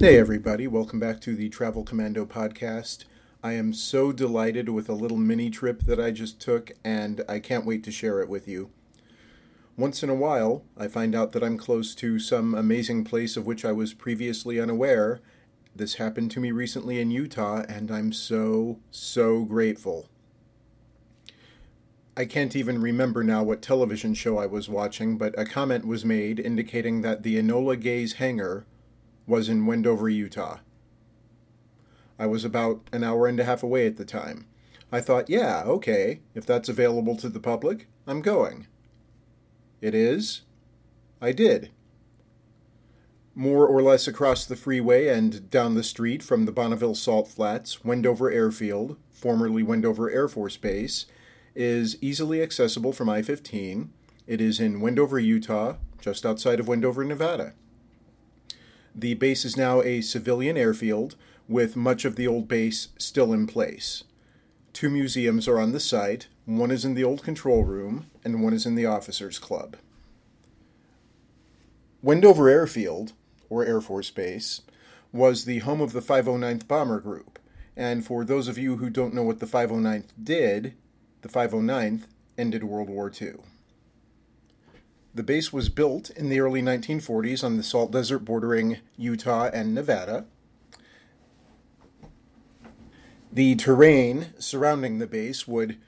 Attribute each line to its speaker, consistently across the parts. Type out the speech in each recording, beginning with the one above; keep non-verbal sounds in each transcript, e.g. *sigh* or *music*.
Speaker 1: Hey, everybody, welcome back to the Travel Commando podcast. I am so delighted with a little mini trip that I just took, and I can't wait to share it with you. Once in a while, I find out that I'm close to some amazing place of which I was previously unaware. This happened to me recently in Utah, and I'm so, so grateful. I can't even remember now what television show I was watching, but a comment was made indicating that the Enola Gays hangar was in Wendover, Utah. I was about an hour and a half away at the time. I thought, yeah, okay, if that's available to the public, I'm going. It is? I did. More or less across the freeway and down the street from the Bonneville Salt Flats, Wendover Airfield, formerly Wendover Air Force Base, is easily accessible from I 15. It is in Wendover, Utah, just outside of Wendover, Nevada. The base is now a civilian airfield, with much of the old base still in place. Two museums are on the site one is in the old control room, and one is in the officers' club. Wendover Airfield, or Air Force Base, was the home of the 509th Bomber Group, and for those of you who don't know what the 509th did, the 509th ended World War II. The base was built in the early 1940s on the salt desert bordering Utah and Nevada. The terrain surrounding the base would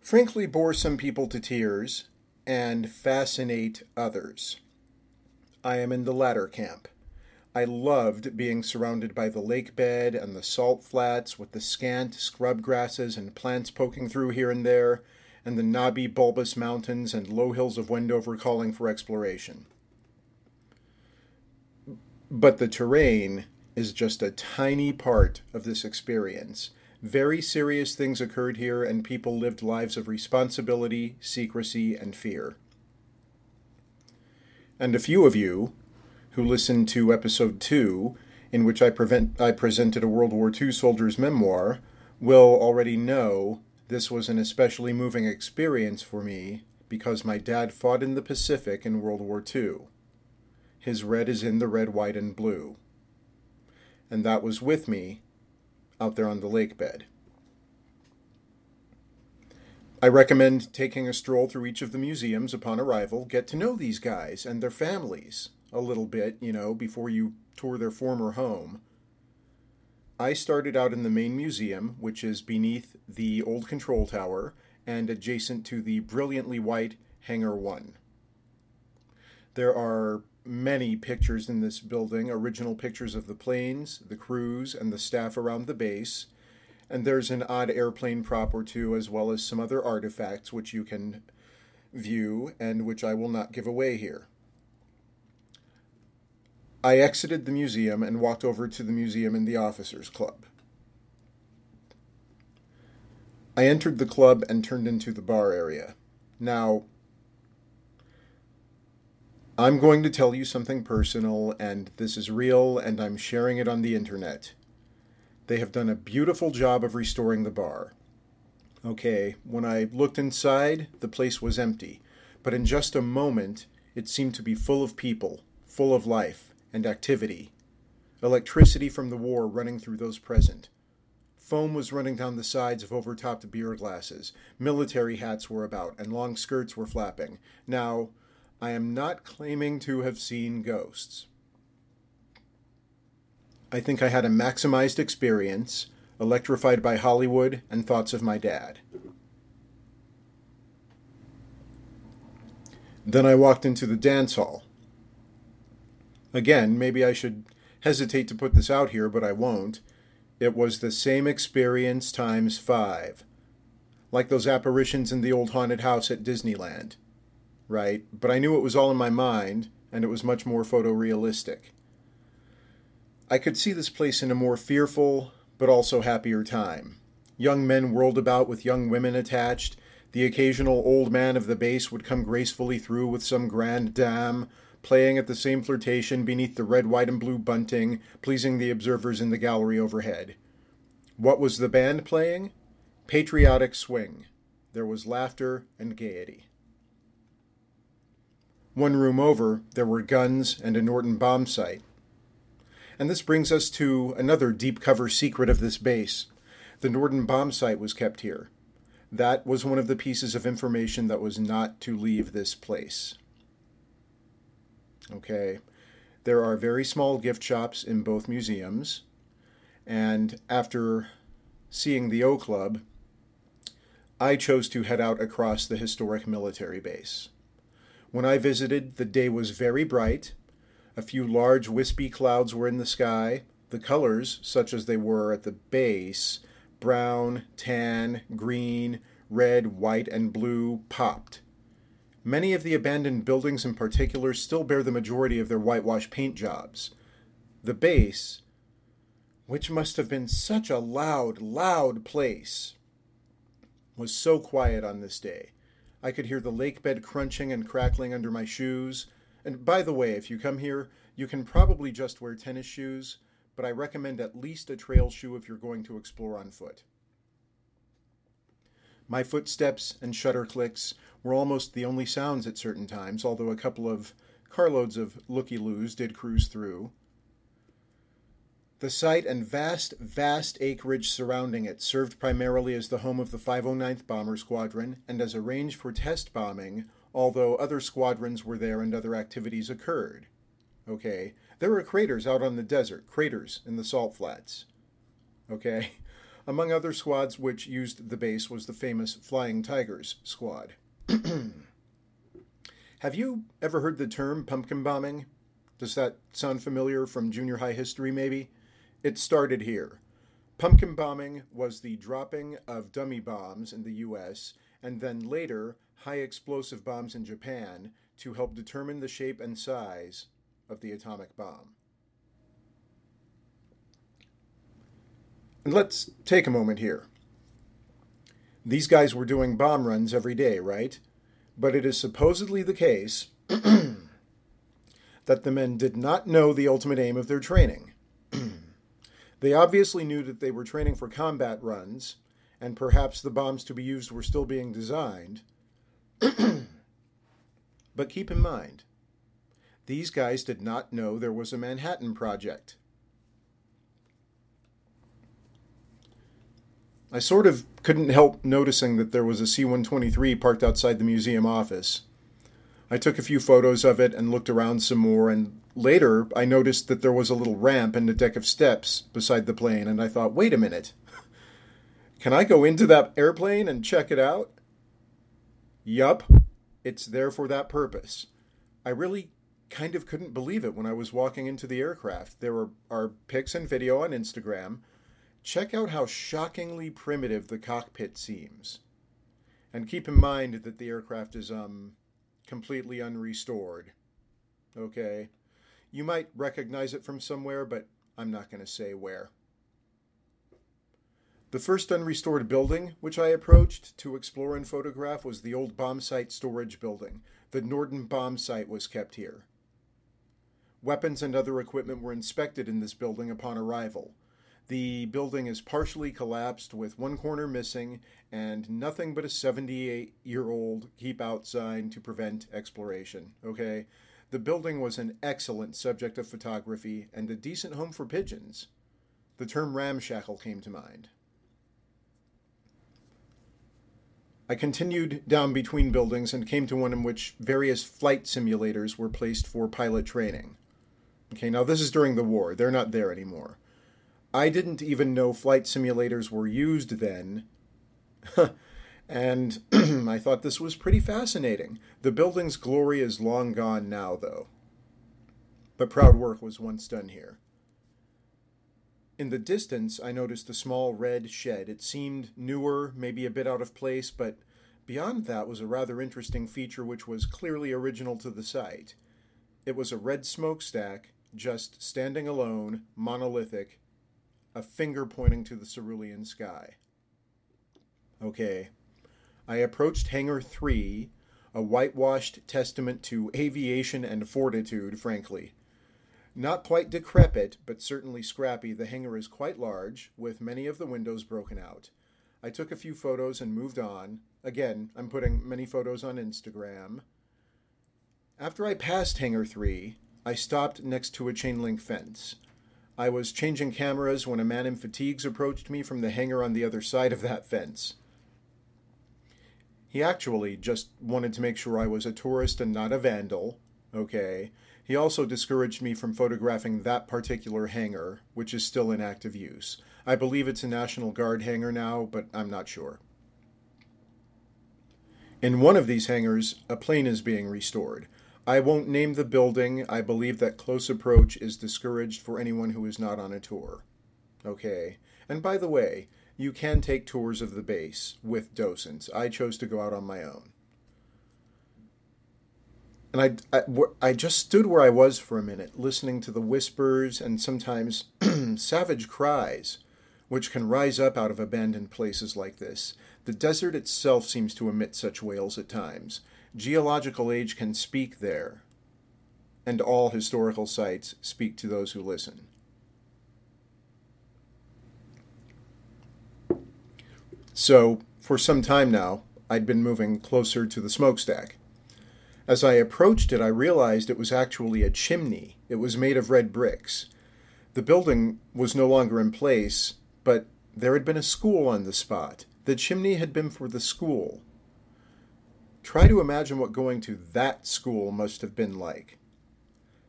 Speaker 1: frankly bore some people to tears and fascinate others. I am in the latter camp. I loved being surrounded by the lake bed and the salt flats with the scant scrub grasses and plants poking through here and there and the knobby, bulbous mountains and low hills of Wendover calling for exploration. But the terrain is just a tiny part of this experience. Very serious things occurred here, and people lived lives of responsibility, secrecy, and fear. And a few of you who listened to episode 2, in which I, prevent, I presented a World War II soldier's memoir, will already know this was an especially moving experience for me because my dad fought in the Pacific in World War II. His red is in the red, white, and blue. And that was with me out there on the lake bed. I recommend taking a stroll through each of the museums upon arrival. Get to know these guys and their families a little bit, you know, before you tour their former home. I started out in the main museum, which is beneath the old control tower and adjacent to the brilliantly white Hangar 1. There are many pictures in this building original pictures of the planes, the crews, and the staff around the base. And there's an odd airplane prop or two, as well as some other artifacts which you can view and which I will not give away here. I exited the museum and walked over to the museum in the officers' club. I entered the club and turned into the bar area. Now, I'm going to tell you something personal, and this is real, and I'm sharing it on the internet. They have done a beautiful job of restoring the bar. Okay, when I looked inside, the place was empty, but in just a moment, it seemed to be full of people, full of life and activity. Electricity from the war running through those present. Foam was running down the sides of overtopped beer glasses. Military hats were about, and long skirts were flapping. Now, I am not claiming to have seen ghosts. I think I had a maximized experience, electrified by Hollywood and thoughts of my dad. Then I walked into the dance hall. Again, maybe I should hesitate to put this out here, but I won't. It was the same experience times five. Like those apparitions in the old haunted house at Disneyland. Right? But I knew it was all in my mind, and it was much more photorealistic. I could see this place in a more fearful, but also happier time. Young men whirled about with young women attached. The occasional old man of the base would come gracefully through with some grande dame playing at the same flirtation beneath the red, white, and blue bunting, pleasing the observers in the gallery overhead. What was the band playing? Patriotic swing. There was laughter and gaiety. One room over, there were guns and a Norden bomb sight. And this brings us to another deep cover secret of this base. The Norden bomb sight was kept here. That was one of the pieces of information that was not to leave this place. Okay. There are very small gift shops in both museums. And after seeing the O Club, I chose to head out across the historic military base. When I visited, the day was very bright. A few large, wispy clouds were in the sky. The colors, such as they were at the base brown, tan, green, red, white, and blue popped. Many of the abandoned buildings in particular still bear the majority of their whitewash paint jobs. The base, which must have been such a loud, loud place, was so quiet on this day. I could hear the lake bed crunching and crackling under my shoes. And by the way, if you come here, you can probably just wear tennis shoes, but I recommend at least a trail shoe if you're going to explore on foot. My footsteps and shutter clicks were almost the only sounds at certain times, although a couple of carloads of looky loos did cruise through. The site and vast, vast acreage surrounding it served primarily as the home of the 509th Bomber Squadron and as a range for test bombing, although other squadrons were there and other activities occurred. Okay, there were craters out on the desert, craters in the salt flats. Okay, among other squads which used the base was the famous Flying Tigers squad. *clears throat* Have you ever heard the term pumpkin bombing? Does that sound familiar from junior high history, maybe? It started here. Pumpkin bombing was the dropping of dummy bombs in the US and then later high explosive bombs in Japan to help determine the shape and size of the atomic bomb. And let's take a moment here. These guys were doing bomb runs every day, right? But it is supposedly the case *clears throat* that the men did not know the ultimate aim of their training. *clears throat* They obviously knew that they were training for combat runs, and perhaps the bombs to be used were still being designed. *clears throat* but keep in mind, these guys did not know there was a Manhattan Project. I sort of couldn't help noticing that there was a C 123 parked outside the museum office. I took a few photos of it and looked around some more, and later I noticed that there was a little ramp and a deck of steps beside the plane, and I thought, wait a minute. *laughs* Can I go into that airplane and check it out? Yup, it's there for that purpose. I really kind of couldn't believe it when I was walking into the aircraft. There are, are pics and video on Instagram. Check out how shockingly primitive the cockpit seems. And keep in mind that the aircraft is um completely unrestored. Okay? You might recognize it from somewhere, but I'm not going to say where. The first unrestored building which I approached to explore and photograph was the old bomb sight storage building. The Norden bomb sight was kept here. Weapons and other equipment were inspected in this building upon arrival. The building is partially collapsed with one corner missing and nothing but a 78 year old keep out sign to prevent exploration. Okay? The building was an excellent subject of photography and a decent home for pigeons. The term ramshackle came to mind. I continued down between buildings and came to one in which various flight simulators were placed for pilot training. Okay, now this is during the war. They're not there anymore. I didn't even know flight simulators were used then. *laughs* and *clears throat* I thought this was pretty fascinating. The building's glory is long gone now, though. But proud work was once done here. In the distance, I noticed a small red shed. It seemed newer, maybe a bit out of place, but beyond that was a rather interesting feature which was clearly original to the site. It was a red smokestack, just standing alone, monolithic, a finger pointing to the cerulean sky. Okay. I approached Hangar 3, a whitewashed testament to aviation and fortitude, frankly. Not quite decrepit, but certainly scrappy, the hangar is quite large, with many of the windows broken out. I took a few photos and moved on. Again, I'm putting many photos on Instagram. After I passed Hangar 3, I stopped next to a chain link fence. I was changing cameras when a man in fatigues approached me from the hangar on the other side of that fence. He actually just wanted to make sure I was a tourist and not a vandal, okay? He also discouraged me from photographing that particular hangar, which is still in active use. I believe it's a National Guard hangar now, but I'm not sure. In one of these hangars, a plane is being restored. I won't name the building. I believe that close approach is discouraged for anyone who is not on a tour. Okay. And by the way, you can take tours of the base with docents. I chose to go out on my own. And I, I, I just stood where I was for a minute, listening to the whispers and sometimes *clears throat* savage cries which can rise up out of abandoned places like this. The desert itself seems to emit such wails at times. Geological age can speak there, and all historical sites speak to those who listen. So, for some time now, I'd been moving closer to the smokestack. As I approached it, I realized it was actually a chimney. It was made of red bricks. The building was no longer in place, but there had been a school on the spot. The chimney had been for the school. Try to imagine what going to that school must have been like.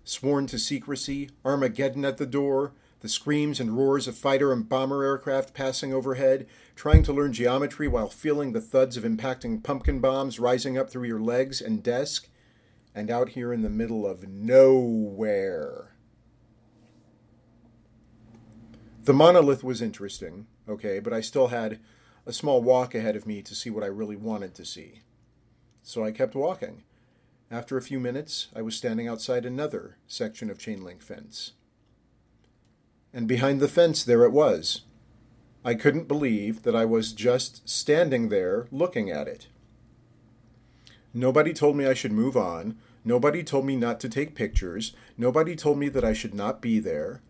Speaker 1: Sworn to secrecy, Armageddon at the door, the screams and roars of fighter and bomber aircraft passing overhead, trying to learn geometry while feeling the thuds of impacting pumpkin bombs rising up through your legs and desk, and out here in the middle of nowhere. The monolith was interesting, okay, but I still had a small walk ahead of me to see what I really wanted to see. So I kept walking. After a few minutes, I was standing outside another section of chain link fence and behind the fence there it was. I couldn't believe that I was just standing there looking at it. Nobody told me I should move on. Nobody told me not to take pictures. Nobody told me that I should not be there.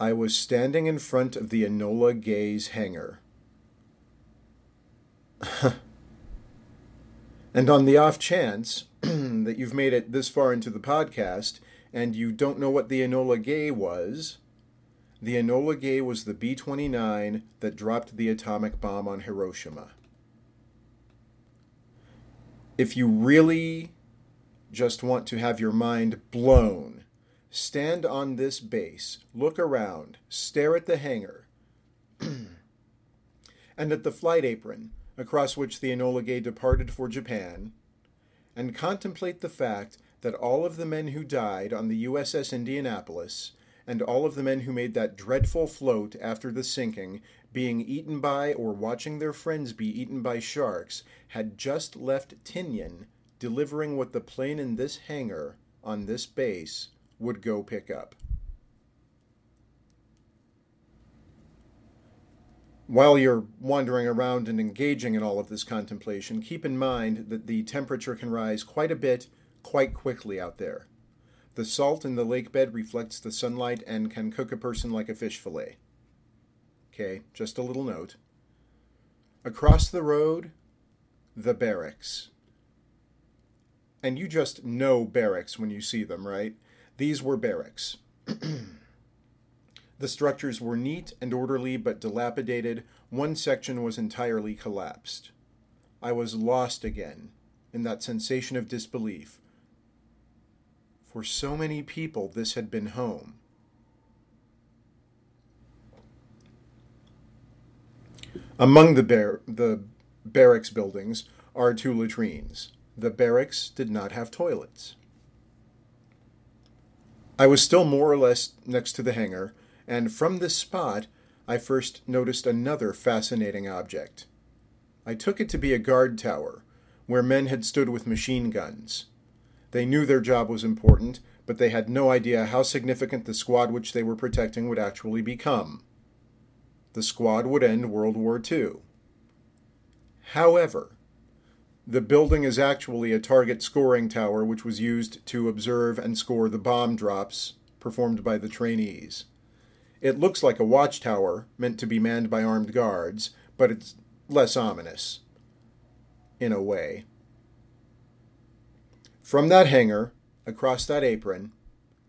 Speaker 1: I was standing in front of the Enola Gay's hangar. *laughs* and on the off chance *clears throat* that you've made it this far into the podcast and you don't know what the Enola Gay was, the Enola Gay was the B 29 that dropped the atomic bomb on Hiroshima. If you really just want to have your mind blown, stand on this base, look around, stare at the hangar, *clears throat* and at the flight apron across which the Enola Gay departed for Japan, and contemplate the fact that all of the men who died on the USS Indianapolis and all of the men who made that dreadful float after the sinking, being eaten by or watching their friends be eaten by sharks, had just left Tinian delivering what the plane in this hangar on this base would go pick up. While you're wandering around and engaging in all of this contemplation, keep in mind that the temperature can rise quite a bit quite quickly out there. The salt in the lake bed reflects the sunlight and can cook a person like a fish fillet. Okay, just a little note. Across the road, the barracks. And you just know barracks when you see them, right? These were barracks. *clears throat* the structures were neat and orderly but dilapidated. One section was entirely collapsed. I was lost again in that sensation of disbelief for so many people, this had been home. Among the, bar- the barracks buildings are two latrines. The barracks did not have toilets. I was still more or less next to the hangar, and from this spot I first noticed another fascinating object. I took it to be a guard tower, where men had stood with machine guns. They knew their job was important, but they had no idea how significant the squad which they were protecting would actually become. The squad would end World War II. However, the building is actually a target scoring tower which was used to observe and score the bomb drops performed by the trainees. It looks like a watchtower meant to be manned by armed guards, but it's less ominous. In a way. From that hangar, across that apron,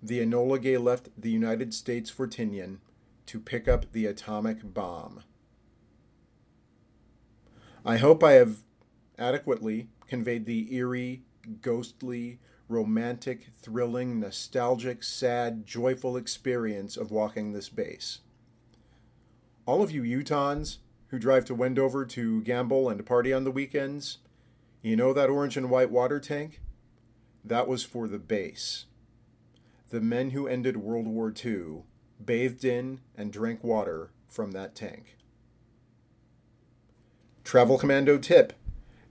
Speaker 1: the Enola Gay left the United States for Tinian to pick up the atomic bomb. I hope I have adequately conveyed the eerie, ghostly, romantic, thrilling, nostalgic, sad, joyful experience of walking this base. All of you Utahns who drive to Wendover to gamble and party on the weekends, you know that orange and white water tank? That was for the base. The men who ended World War II bathed in and drank water from that tank. Travel Commando tip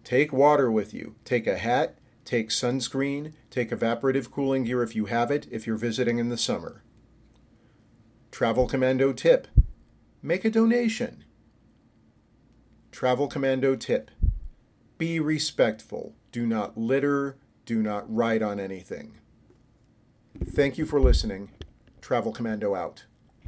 Speaker 1: take water with you. Take a hat, take sunscreen, take evaporative cooling gear if you have it if you're visiting in the summer. Travel Commando tip make a donation. Travel Commando tip be respectful. Do not litter. Do not write on anything. Thank you for listening. Travel Commando out.